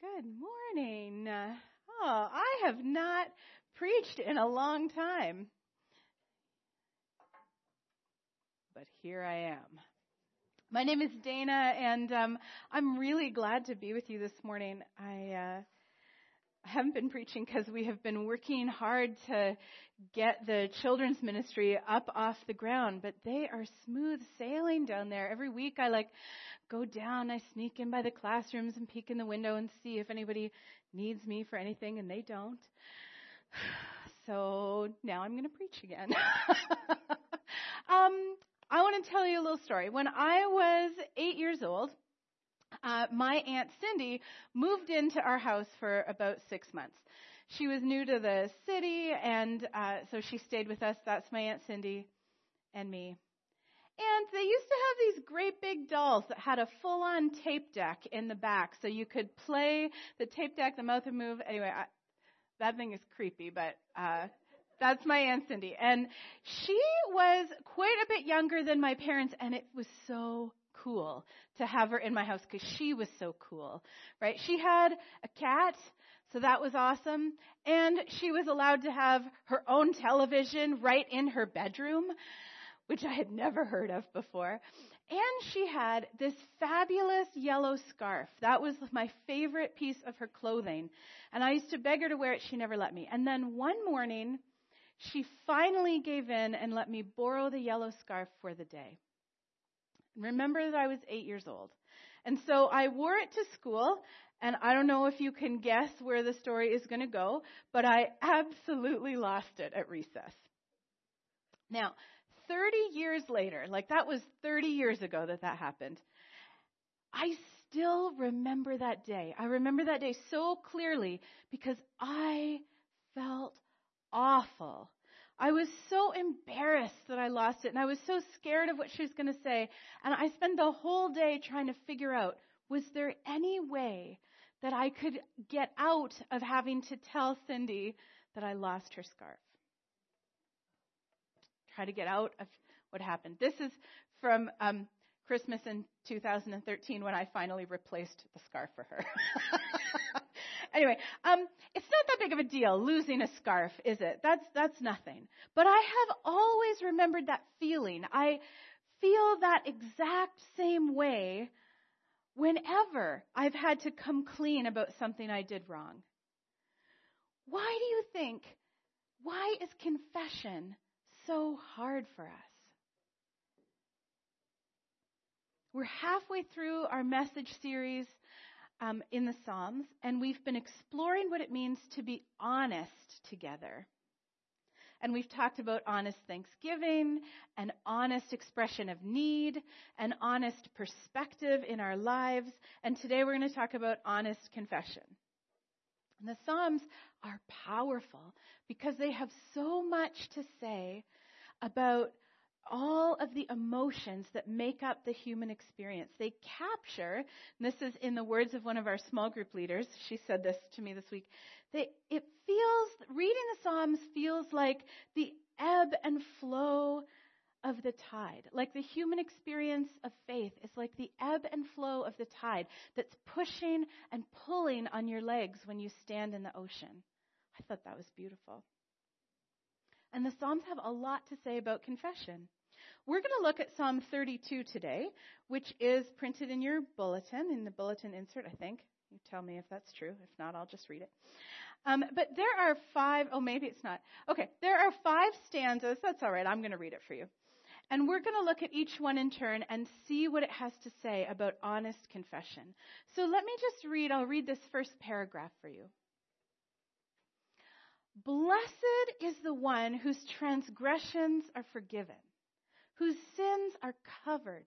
Good morning. Oh, I have not preached in a long time. But here I am. My name is Dana, and um, I'm really glad to be with you this morning. I uh, haven't been preaching because we have been working hard to get the children's ministry up off the ground, but they are smooth sailing down there. Every week I like go down, I sneak in by the classrooms and peek in the window and see if anybody needs me for anything, and they don't. So now I'm going to preach again. um, I want to tell you a little story. When I was eight years old, uh, my aunt Cindy moved into our house for about six months. She was new to the city, and uh, so she stayed with us. That's my aunt Cindy and me. And they used to have these great big dolls that had a full-on tape deck in the back, so you could play the tape deck. The mouth would move. Anyway, I, that thing is creepy, but uh, that's my aunt Cindy, and she was quite a bit younger than my parents, and it was so cool to have her in my house because she was so cool, right? She had a cat, so that was awesome. And she was allowed to have her own television right in her bedroom, which I had never heard of before. And she had this fabulous yellow scarf. That was my favorite piece of her clothing. And I used to beg her to wear it. She never let me. And then one morning, she finally gave in and let me borrow the yellow scarf for the day. Remember that I was eight years old. And so I wore it to school, and I don't know if you can guess where the story is going to go, but I absolutely lost it at recess. Now, 30 years later, like that was 30 years ago that that happened, I still remember that day. I remember that day so clearly because I felt awful I was so embarrassed that I lost it, and I was so scared of what she was going to say. And I spent the whole day trying to figure out was there any way that I could get out of having to tell Cindy that I lost her scarf? Try to get out of what happened. This is from um, Christmas in 2013 when I finally replaced the scarf for her. anyway, um, it's not that big of a deal losing a scarf, is it? That's that's nothing. But I have always remembered that feeling. I feel that exact same way whenever I've had to come clean about something I did wrong. Why do you think? Why is confession so hard for us? We're halfway through our message series um, in the Psalms, and we've been exploring what it means to be honest together. And we've talked about honest thanksgiving, an honest expression of need, an honest perspective in our lives, and today we're going to talk about honest confession. And the Psalms are powerful because they have so much to say about all of the emotions that make up the human experience. They capture, this is in the words of one of our small group leaders, she said this to me this week, they, it feels, reading the Psalms feels like the ebb and flow of the tide. Like the human experience of faith is like the ebb and flow of the tide that's pushing and pulling on your legs when you stand in the ocean. I thought that was beautiful. And the Psalms have a lot to say about confession. We're going to look at Psalm 32 today, which is printed in your bulletin, in the bulletin insert, I think. You tell me if that's true. If not, I'll just read it. Um, but there are five, oh, maybe it's not. Okay, there are five stanzas. That's all right. I'm going to read it for you. And we're going to look at each one in turn and see what it has to say about honest confession. So let me just read, I'll read this first paragraph for you. Blessed is the one whose transgressions are forgiven, whose sins are covered.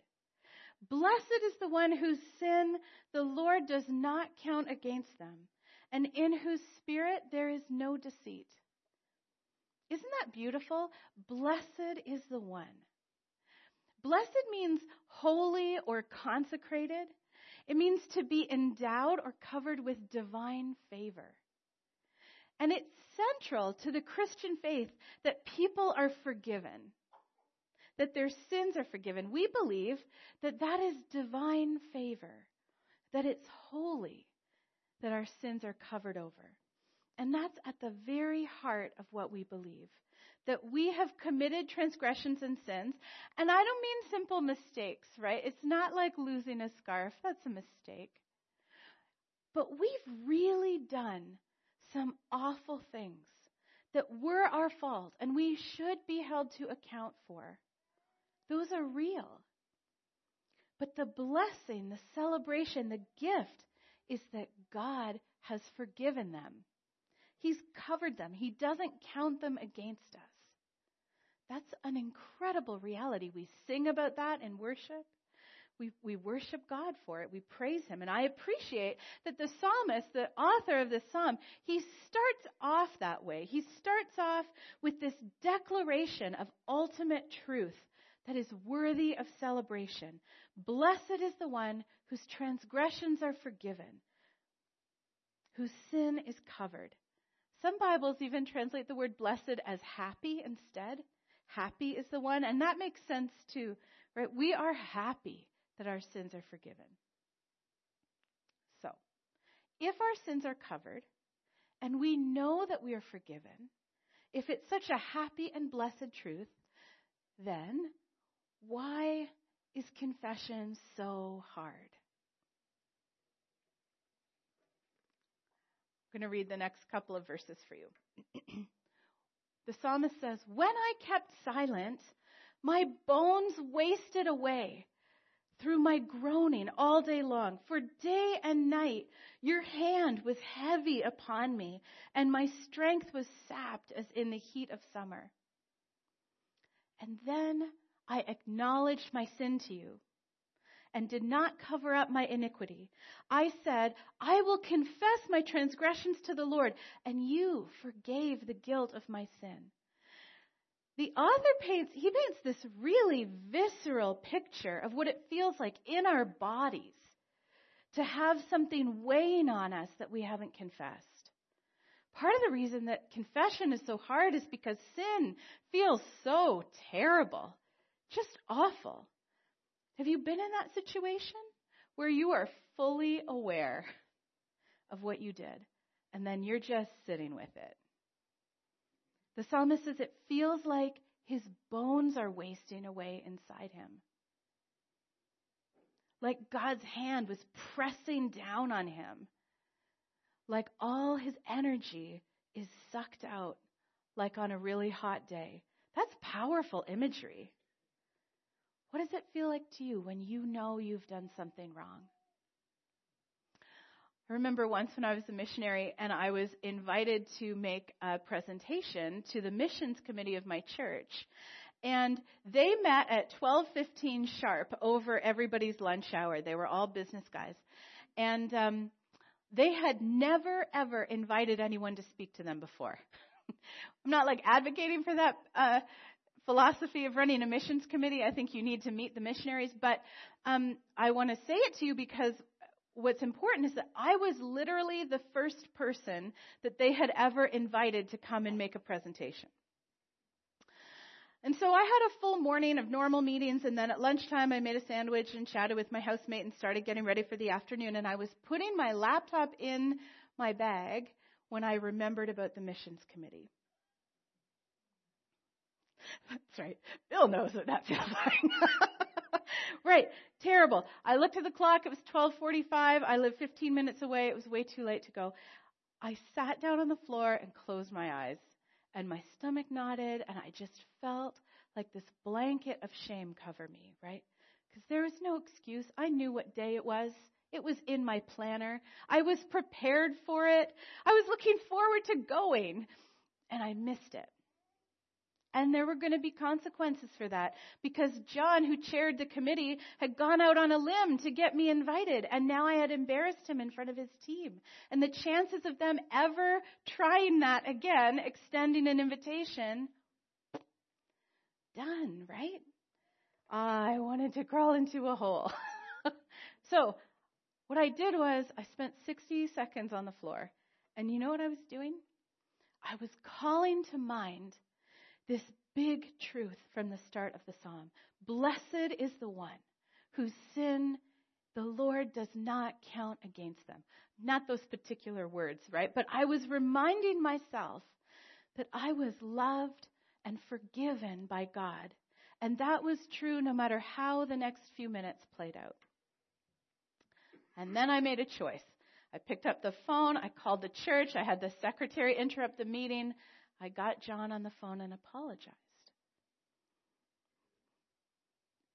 Blessed is the one whose sin the Lord does not count against them, and in whose spirit there is no deceit. Isn't that beautiful? Blessed is the one. Blessed means holy or consecrated. It means to be endowed or covered with divine favor. And it's central to the Christian faith that people are forgiven, that their sins are forgiven. We believe that that is divine favor, that it's holy, that our sins are covered over. And that's at the very heart of what we believe. That we have committed transgressions and sins. And I don't mean simple mistakes, right? It's not like losing a scarf. That's a mistake. But we've really done some awful things that were our fault and we should be held to account for. Those are real. But the blessing, the celebration, the gift is that God has forgiven them. He's covered them. He doesn't count them against us. That's an incredible reality. We sing about that in worship. We, we worship God for it. We praise Him. And I appreciate that the psalmist, the author of this psalm, he starts off that way. He starts off with this declaration of ultimate truth that is worthy of celebration. Blessed is the one whose transgressions are forgiven, whose sin is covered. Some Bibles even translate the word blessed as happy instead. Happy is the one, and that makes sense too, right? We are happy that our sins are forgiven. So, if our sins are covered, and we know that we are forgiven, if it's such a happy and blessed truth, then why is confession so hard? I'm going to read the next couple of verses for you. the psalmist says, When I kept silent, my bones wasted away through my groaning all day long. For day and night your hand was heavy upon me, and my strength was sapped as in the heat of summer. And then I acknowledged my sin to you and did not cover up my iniquity. I said, I will confess my transgressions to the Lord, and you forgave the guilt of my sin. The author paints, he paints this really visceral picture of what it feels like in our bodies to have something weighing on us that we haven't confessed. Part of the reason that confession is so hard is because sin feels so terrible, just awful. Have you been in that situation where you are fully aware of what you did and then you're just sitting with it? The psalmist says it feels like his bones are wasting away inside him. Like God's hand was pressing down on him. Like all his energy is sucked out, like on a really hot day. That's powerful imagery. What does it feel like to you when you know you've done something wrong? I remember once when I was a missionary and I was invited to make a presentation to the missions committee of my church. And they met at 12:15 sharp over everybody's lunch hour. They were all business guys. And um, they had never ever invited anyone to speak to them before. I'm not like advocating for that uh, philosophy of running a missions committee. I think you need to meet the missionaries, but um, I want to say it to you because what's important is that I was literally the first person that they had ever invited to come and make a presentation. And so I had a full morning of normal meetings, and then at lunchtime I made a sandwich and chatted with my housemate and started getting ready for the afternoon. And I was putting my laptop in my bag when I remembered about the missions committee. That's right. Bill knows what that feels like. right. Terrible. I looked at the clock. It was 1245. I lived 15 minutes away. It was way too late to go. I sat down on the floor and closed my eyes and my stomach knotted and I just felt like this blanket of shame cover me, right? Because there was no excuse. I knew what day it was. It was in my planner. I was prepared for it. I was looking forward to going and I missed it. And there were going to be consequences for that because John, who chaired the committee, had gone out on a limb to get me invited. And now I had embarrassed him in front of his team. And the chances of them ever trying that again, extending an invitation, done, right? I wanted to crawl into a hole. so what I did was I spent 60 seconds on the floor. And you know what I was doing? I was calling to mind this big truth from the start of the psalm. Blessed is the one whose sin the Lord does not count against them. Not those particular words, right? But I was reminding myself that I was loved and forgiven by God. And that was true no matter how the next few minutes played out. And then I made a choice. I picked up the phone, I called the church, I had the secretary interrupt the meeting. I got John on the phone and apologized.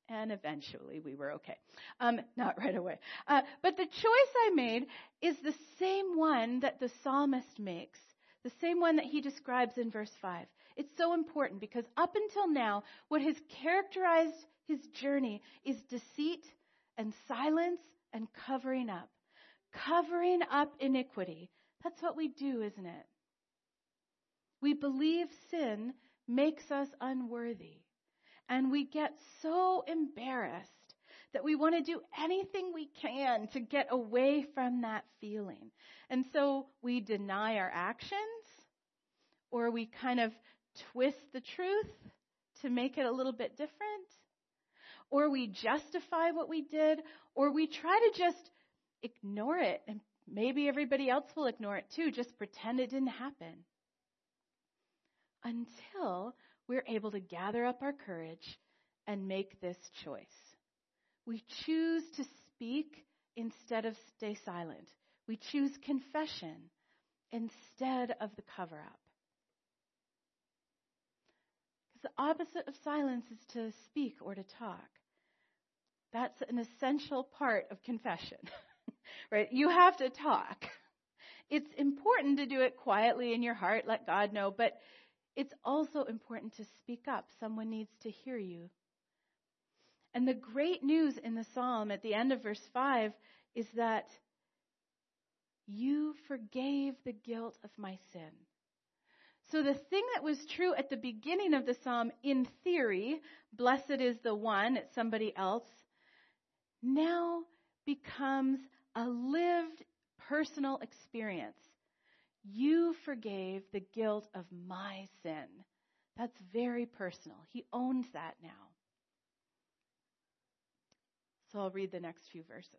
And eventually we were okay. Um, not right away. Uh, but the choice I made is the same one that the psalmist makes, the same one that he describes in verse 5. It's so important because up until now, what has characterized his journey is deceit and silence and covering up. Covering up iniquity. That's what we do, isn't it? We believe sin makes us unworthy. And we get so embarrassed that we want to do anything we can to get away from that feeling. And so we deny our actions, or we kind of twist the truth to make it a little bit different, or we justify what we did, or we try to just ignore it, and maybe everybody else will ignore it too, just pretend it didn't happen. Until we're able to gather up our courage and make this choice. We choose to speak instead of stay silent. We choose confession instead of the cover up. Because the opposite of silence is to speak or to talk. That's an essential part of confession, right? You have to talk. It's important to do it quietly in your heart, let God know, but it's also important to speak up. Someone needs to hear you. And the great news in the psalm at the end of verse 5 is that you forgave the guilt of my sin. So the thing that was true at the beginning of the psalm, in theory, blessed is the one, it's somebody else, now becomes a lived personal experience. You forgave the guilt of my sin. That's very personal. He owns that now. So I'll read the next few verses.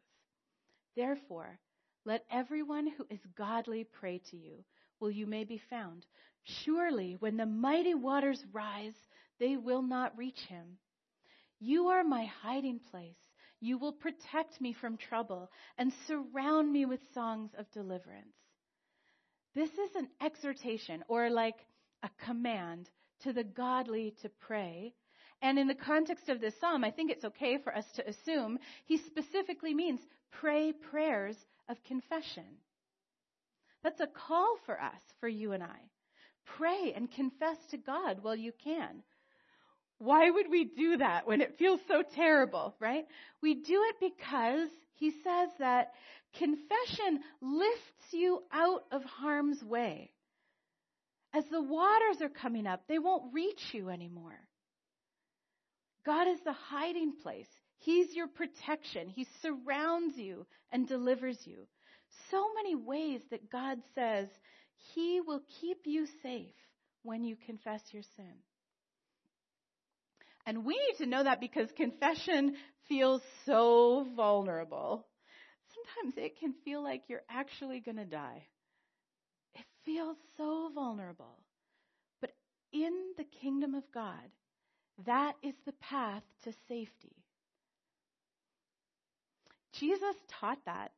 Therefore, let everyone who is godly pray to you, will you may be found. Surely, when the mighty waters rise, they will not reach him. You are my hiding place. You will protect me from trouble and surround me with songs of deliverance. This is an exhortation or like a command to the godly to pray. And in the context of this psalm, I think it's okay for us to assume he specifically means pray prayers of confession. That's a call for us, for you and I. Pray and confess to God while you can. Why would we do that when it feels so terrible, right? We do it because he says that confession lifts you out of harm's way. As the waters are coming up, they won't reach you anymore. God is the hiding place. He's your protection. He surrounds you and delivers you. So many ways that God says He will keep you safe when you confess your sin. And we need to know that because confession feels so vulnerable. Sometimes it can feel like you're actually going to die. It feels so vulnerable. But in the kingdom of God, that is the path to safety. Jesus taught that,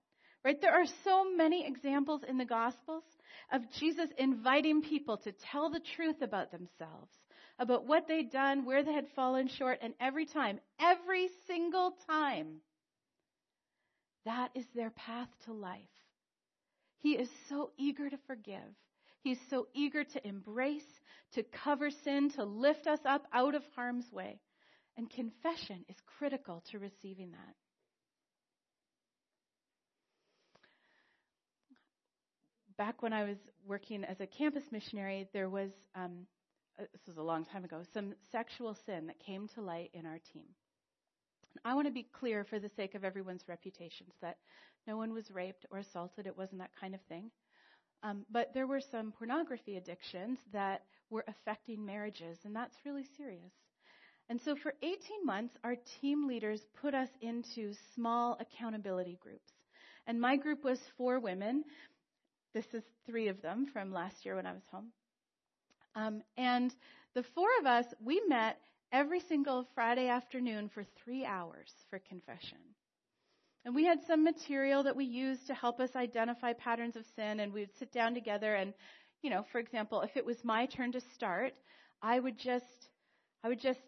right? There are so many examples in the Gospels of Jesus inviting people to tell the truth about themselves, about what they'd done, where they had fallen short, and every time, every single time, that is their path to life. He is so eager to forgive. He's so eager to embrace, to cover sin, to lift us up out of harm's way. And confession is critical to receiving that. Back when I was working as a campus missionary, there was um, this was a long time ago, some sexual sin that came to light in our team. I want to be clear for the sake of everyone's reputations that no one was raped or assaulted. It wasn't that kind of thing. Um, but there were some pornography addictions that were affecting marriages, and that's really serious. And so for 18 months, our team leaders put us into small accountability groups. And my group was four women. This is three of them from last year when I was home. Um, and the four of us, we met every single Friday afternoon for three hours for confession. And we had some material that we used to help us identify patterns of sin, and we'd sit down together and, you know, for example, if it was my turn to start, I would just, I would just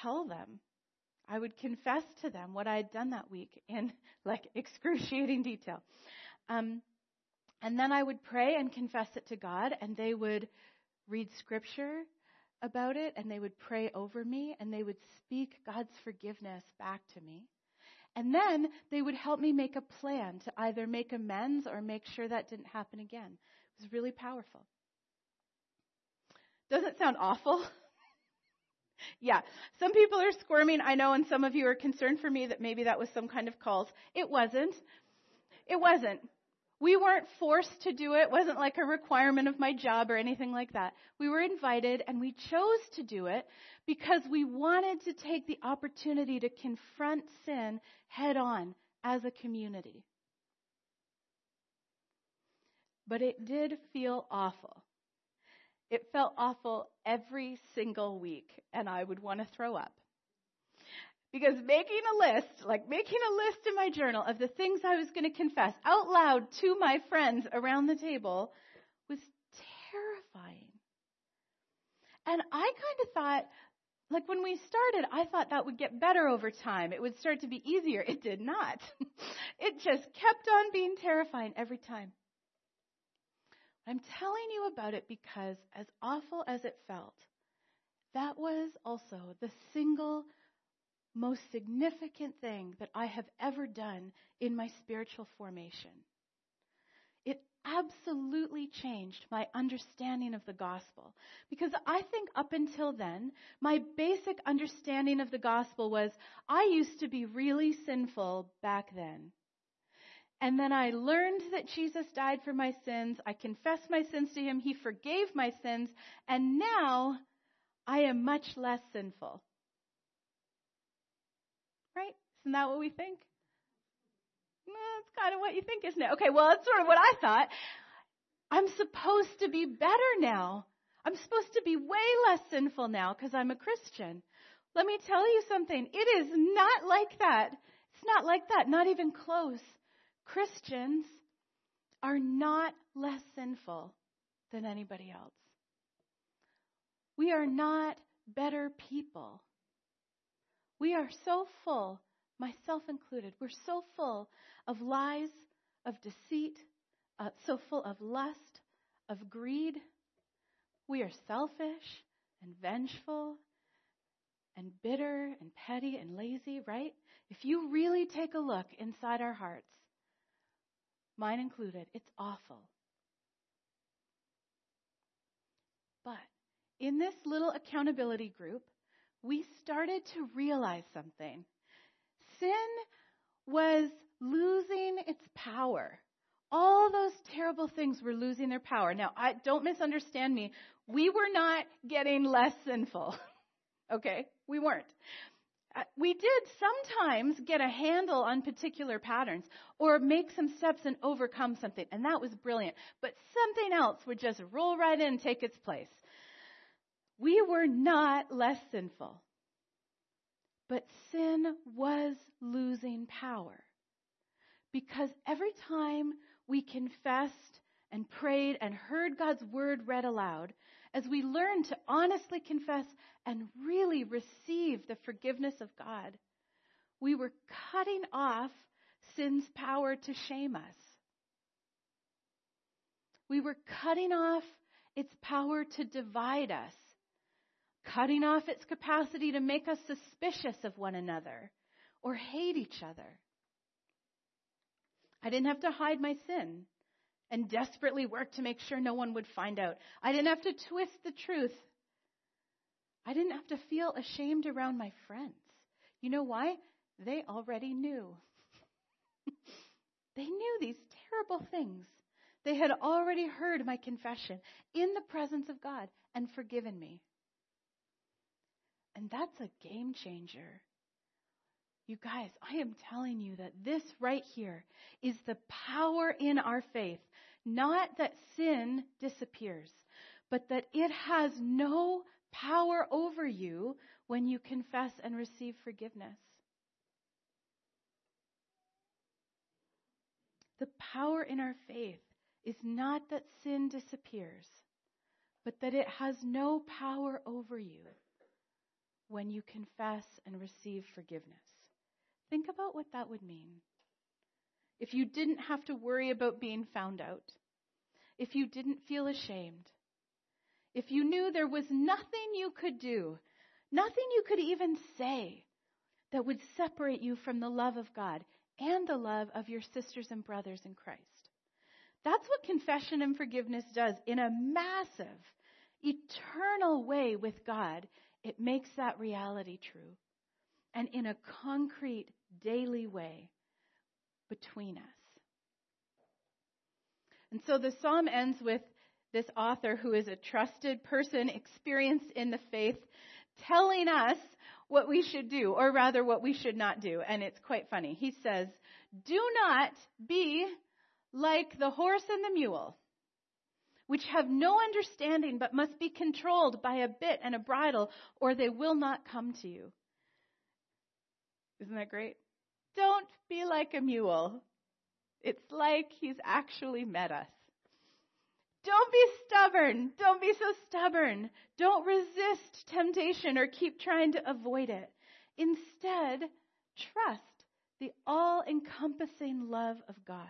tell them. I would confess to them what I had done that week in like excruciating detail. Um, and then I would pray and confess it to God, and they would read scripture about it, and they would pray over me, and they would speak God's forgiveness back to me. And then they would help me make a plan to either make amends or make sure that didn't happen again. It was really powerful. Doesn't sound awful? yeah. Some people are squirming, I know, and some of you are concerned for me that maybe that was some kind of calls. It wasn't. It wasn't. We weren't forced to do it. It wasn't like a requirement of my job or anything like that. We were invited and we chose to do it because we wanted to take the opportunity to confront sin head on as a community. But it did feel awful. It felt awful every single week, and I would want to throw up. Because making a list, like making a list in my journal of the things I was going to confess out loud to my friends around the table was terrifying. And I kind of thought, like when we started, I thought that would get better over time. It would start to be easier. It did not. it just kept on being terrifying every time. I'm telling you about it because, as awful as it felt, that was also the single most significant thing that I have ever done in my spiritual formation. It absolutely changed my understanding of the gospel. Because I think up until then, my basic understanding of the gospel was I used to be really sinful back then. And then I learned that Jesus died for my sins. I confessed my sins to him. He forgave my sins. And now I am much less sinful. Isn't that what we think? that's kind of what you think, isn't it? Okay, well, that's sort of what I thought. I'm supposed to be better now. I'm supposed to be way less sinful now because I'm a Christian. Let me tell you something. It is not like that. It's not like that, not even close. Christians are not less sinful than anybody else. We are not better people. We are so full, myself included, we're so full of lies, of deceit, uh, so full of lust, of greed. We are selfish and vengeful and bitter and petty and lazy, right? If you really take a look inside our hearts, mine included, it's awful. But in this little accountability group, we started to realize something. Sin was losing its power. All those terrible things were losing their power. Now, I, don't misunderstand me. We were not getting less sinful. okay? We weren't. Uh, we did sometimes get a handle on particular patterns or make some steps and overcome something, and that was brilliant. But something else would just roll right in and take its place. We were not less sinful. But sin was losing power. Because every time we confessed and prayed and heard God's word read aloud, as we learned to honestly confess and really receive the forgiveness of God, we were cutting off sin's power to shame us. We were cutting off its power to divide us cutting off its capacity to make us suspicious of one another or hate each other. I didn't have to hide my sin and desperately work to make sure no one would find out. I didn't have to twist the truth. I didn't have to feel ashamed around my friends. You know why? They already knew. they knew these terrible things. They had already heard my confession in the presence of God and forgiven me. And that's a game changer. You guys, I am telling you that this right here is the power in our faith. Not that sin disappears, but that it has no power over you when you confess and receive forgiveness. The power in our faith is not that sin disappears, but that it has no power over you when you confess and receive forgiveness. Think about what that would mean. If you didn't have to worry about being found out, if you didn't feel ashamed, if you knew there was nothing you could do, nothing you could even say that would separate you from the love of God and the love of your sisters and brothers in Christ. That's what confession and forgiveness does in a massive, eternal way with God. It makes that reality true. And in a concrete, daily way between us. And so the psalm ends with this author, who is a trusted person, experienced in the faith, telling us what we should do, or rather what we should not do. And it's quite funny. He says, Do not be like the horse and the mule, which have no understanding but must be controlled by a bit and a bridle, or they will not come to you. Isn't that great? Don't be like a mule. It's like he's actually met us. Don't be stubborn. Don't be so stubborn. Don't resist temptation or keep trying to avoid it. Instead, trust the all encompassing love of God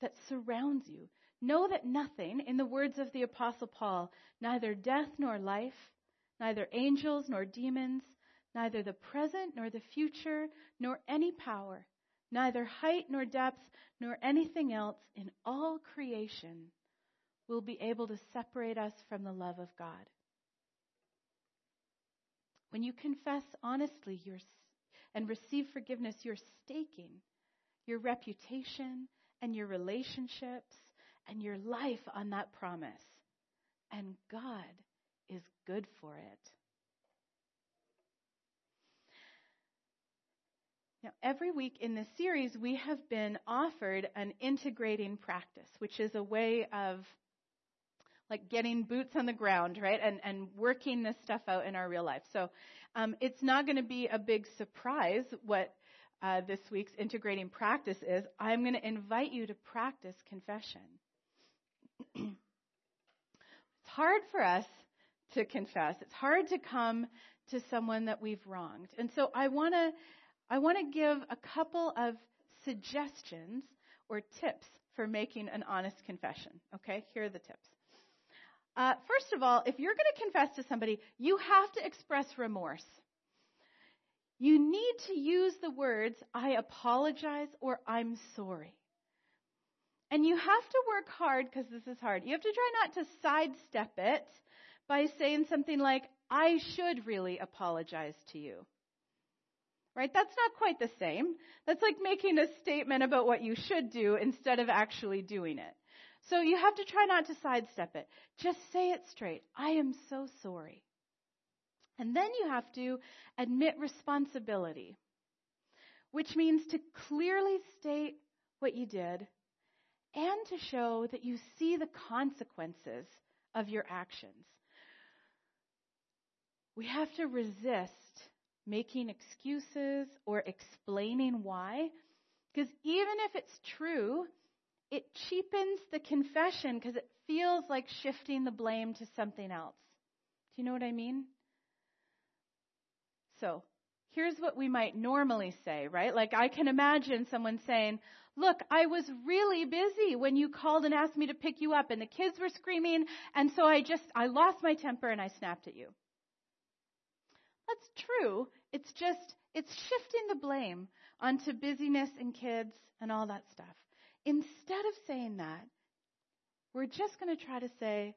that surrounds you. Know that nothing, in the words of the Apostle Paul, neither death nor life, neither angels nor demons, neither the present nor the future, nor any power, neither height nor depth, nor anything else in all creation will be able to separate us from the love of God. When you confess honestly your, and receive forgiveness, you're staking your reputation and your relationships and your life on that promise. And God is good for it. Now, every week in this series, we have been offered an integrating practice, which is a way of like getting boots on the ground, right? And, and working this stuff out in our real life. So um, it's not going to be a big surprise what uh, this week's integrating practice is. I'm going to invite you to practice confession. it's hard for us to confess. It's hard to come to someone that we've wronged. And so I want to I want to give a couple of suggestions or tips for making an honest confession. Okay? Here are the tips. Uh, first of all, if you're going to confess to somebody, you have to express remorse. You need to use the words, I apologize or I'm sorry. And you have to work hard because this is hard. You have to try not to sidestep it by saying something like, I should really apologize to you. Right? That's not quite the same. That's like making a statement about what you should do instead of actually doing it. So you have to try not to sidestep it. Just say it straight. I am so sorry. And then you have to admit responsibility, which means to clearly state what you did and to show that you see the consequences of your actions. We have to resist making excuses or explaining why, because even if it's true, it cheapens the confession because it feels like shifting the blame to something else. Do you know what I mean? So, here's what we might normally say, right? Like I can imagine someone saying, Look, I was really busy when you called and asked me to pick you up and the kids were screaming and so I just, I lost my temper and I snapped at you. That's true. It's just, it's shifting the blame onto busyness and kids and all that stuff. Instead of saying that, we're just going to try to say,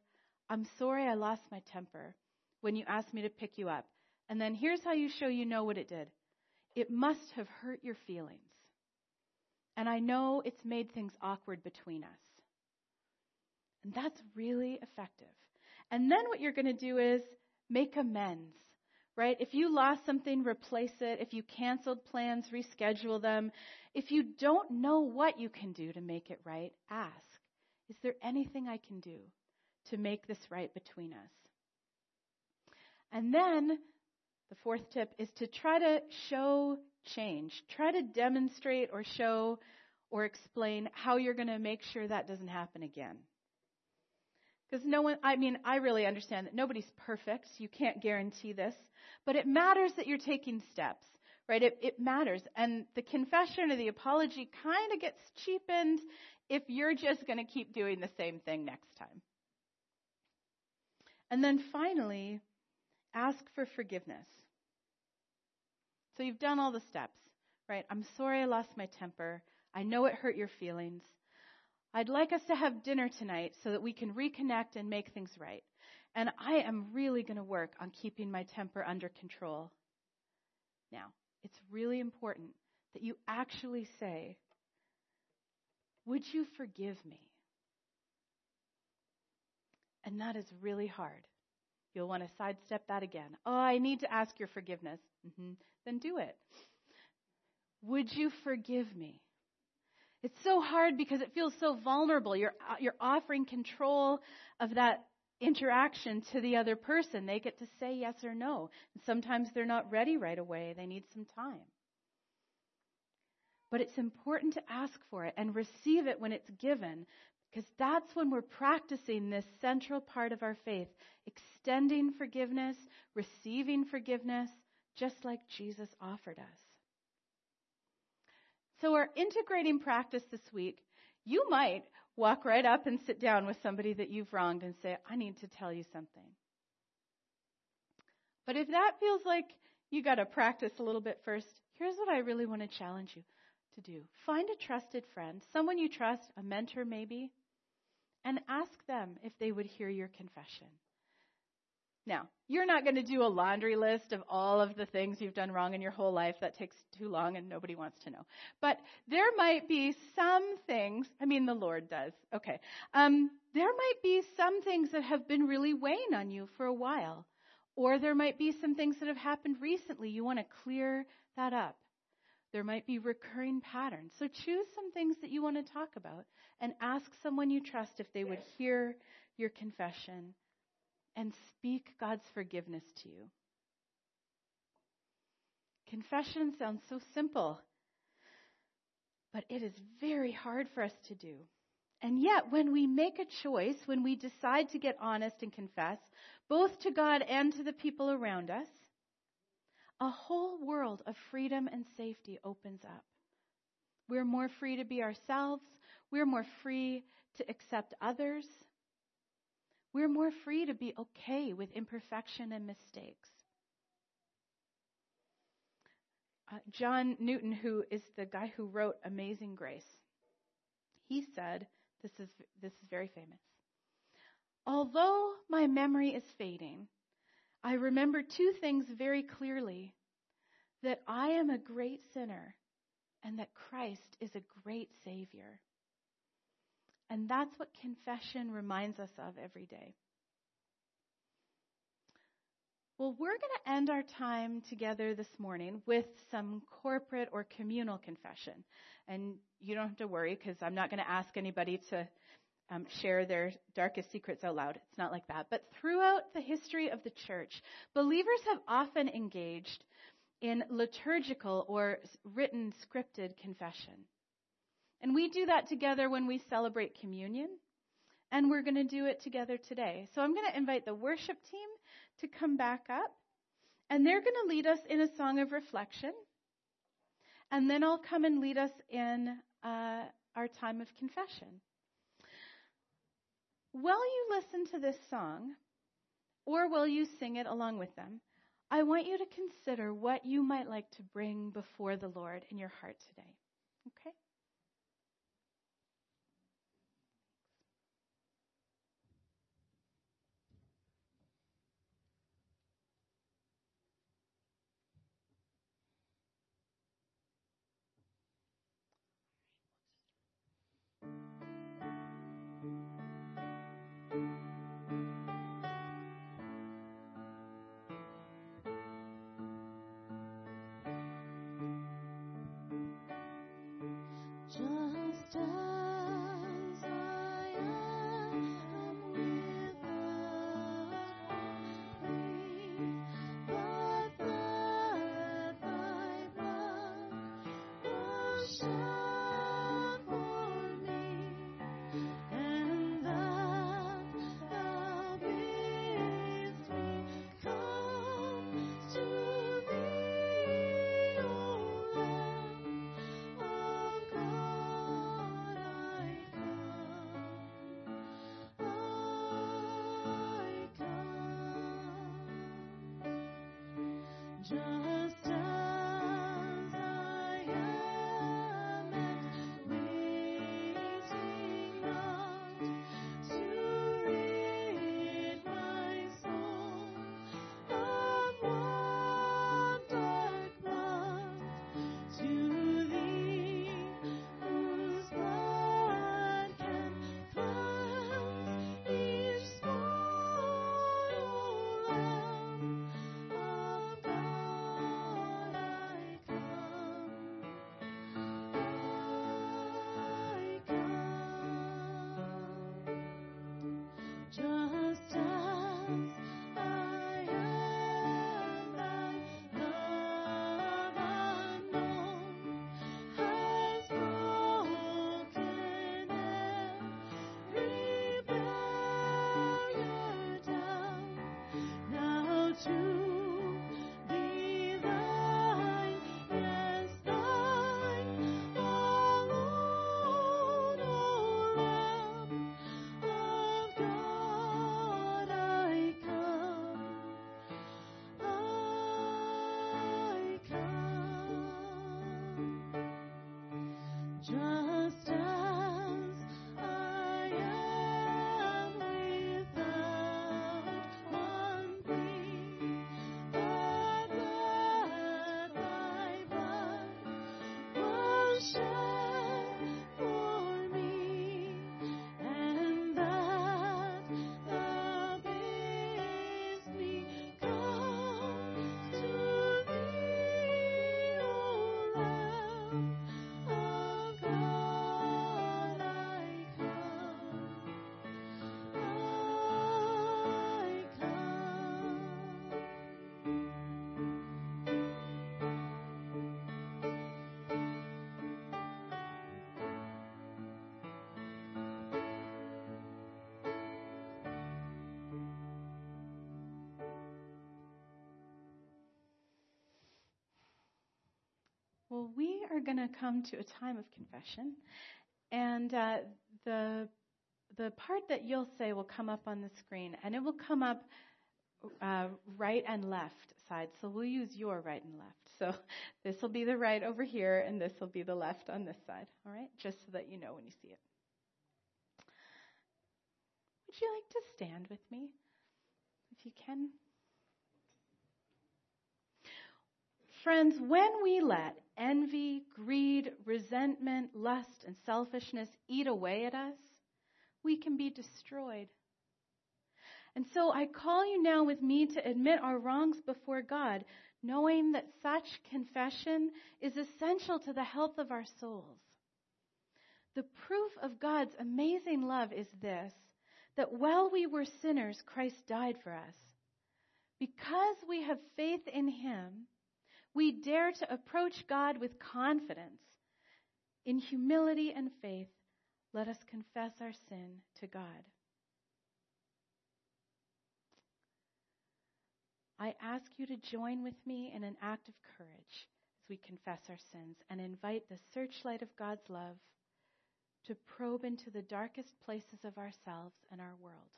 I'm sorry I lost my temper when you asked me to pick you up. And then here's how you show you know what it did it must have hurt your feelings. And I know it's made things awkward between us. And that's really effective. And then what you're going to do is make amends, right? If you lost something, replace it. If you canceled plans, reschedule them. If you don't know what you can do to make it right, ask. Is there anything I can do to make this right between us? And then the fourth tip is to try to show change. Try to demonstrate or show or explain how you're going to make sure that doesn't happen again. Because no one, I mean, I really understand that nobody's perfect. You can't guarantee this. But it matters that you're taking steps, right? It, it matters. And the confession or the apology kind of gets cheapened if you're just going to keep doing the same thing next time. And then finally, ask for forgiveness. So you've done all the steps, right? I'm sorry I lost my temper. I know it hurt your feelings. I'd like us to have dinner tonight so that we can reconnect and make things right. And I am really going to work on keeping my temper under control. Now, it's really important that you actually say, Would you forgive me? And that is really hard. You'll want to sidestep that again. Oh, I need to ask your forgiveness. Mm-hmm. Then do it. Would you forgive me? It's so hard because it feels so vulnerable. You're, you're offering control of that interaction to the other person. They get to say yes or no. And sometimes they're not ready right away. They need some time. But it's important to ask for it and receive it when it's given because that's when we're practicing this central part of our faith, extending forgiveness, receiving forgiveness, just like Jesus offered us. So, our integrating practice this week, you might walk right up and sit down with somebody that you've wronged and say, I need to tell you something. But if that feels like you got to practice a little bit first, here's what I really want to challenge you to do find a trusted friend, someone you trust, a mentor maybe, and ask them if they would hear your confession. Now, you're not going to do a laundry list of all of the things you've done wrong in your whole life. That takes too long and nobody wants to know. But there might be some things, I mean, the Lord does. Okay. Um, there might be some things that have been really weighing on you for a while. Or there might be some things that have happened recently. You want to clear that up. There might be recurring patterns. So choose some things that you want to talk about and ask someone you trust if they would hear your confession and speak God's forgiveness to you. Confession sounds so simple, but it is very hard for us to do. And yet, when we make a choice, when we decide to get honest and confess, both to God and to the people around us, a whole world of freedom and safety opens up. We're more free to be ourselves. We're more free to accept others. We're more free to be okay with imperfection and mistakes. Uh, John Newton, who is the guy who wrote Amazing Grace, he said, this is, this is very famous. Although my memory is fading, I remember two things very clearly that I am a great sinner and that Christ is a great Savior. And that's what confession reminds us of every day. Well, we're going to end our time together this morning with some corporate or communal confession. And you don't have to worry because I'm not going to ask anybody to um, share their darkest secrets out loud. It's not like that. But throughout the history of the church, believers have often engaged in liturgical or written scripted confession. And we do that together when we celebrate communion. And we're going to do it together today. So I'm going to invite the worship team to come back up. And they're going to lead us in a song of reflection. And then I'll come and lead us in uh, our time of confession. While you listen to this song, or will you sing it along with them, I want you to consider what you might like to bring before the Lord in your heart today. Okay? じ。Well, we are going to come to a time of confession, and uh, the the part that you'll say will come up on the screen, and it will come up uh, right and left side. So we'll use your right and left. So this will be the right over here, and this will be the left on this side. All right, just so that you know when you see it. Would you like to stand with me, if you can? Friends, when we let envy, greed, resentment, lust, and selfishness eat away at us, we can be destroyed. And so I call you now with me to admit our wrongs before God, knowing that such confession is essential to the health of our souls. The proof of God's amazing love is this that while we were sinners, Christ died for us. Because we have faith in Him, we dare to approach God with confidence. In humility and faith, let us confess our sin to God. I ask you to join with me in an act of courage as we confess our sins and invite the searchlight of God's love to probe into the darkest places of ourselves and our world.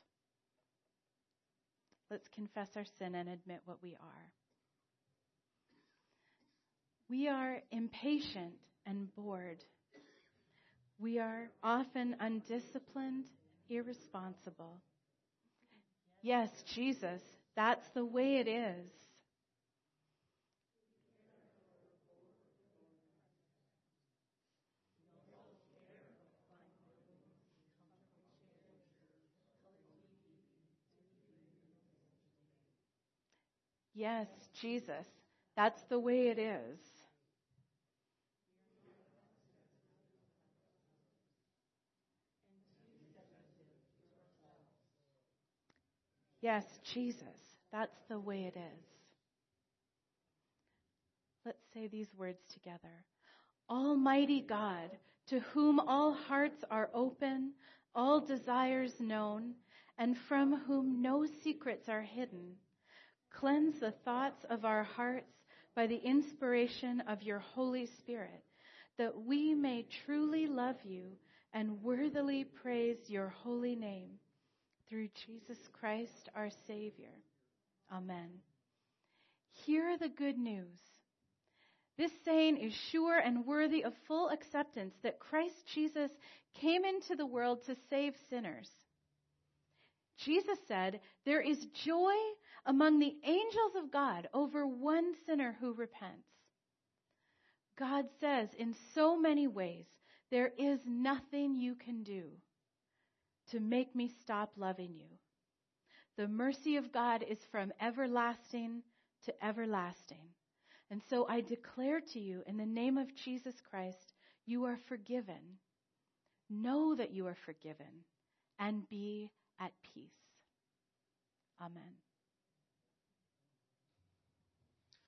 Let's confess our sin and admit what we are. We are impatient and bored. We are often undisciplined, irresponsible. Yes, Jesus, that's the way it is. Yes, Jesus, that's the way it is. Yes, Jesus. That's the way it is. Let's say these words together. Almighty God, to whom all hearts are open, all desires known, and from whom no secrets are hidden, cleanse the thoughts of our hearts by the inspiration of your Holy Spirit, that we may truly love you and worthily praise your holy name through Jesus Christ our Savior. Amen. Hear the good news. This saying is sure and worthy of full acceptance that Christ Jesus came into the world to save sinners. Jesus said, There is joy among the angels of God over one sinner who repents. God says in so many ways, There is nothing you can do to make me stop loving you. The mercy of God is from everlasting to everlasting. And so I declare to you, in the name of Jesus Christ, you are forgiven. Know that you are forgiven and be at peace. Amen.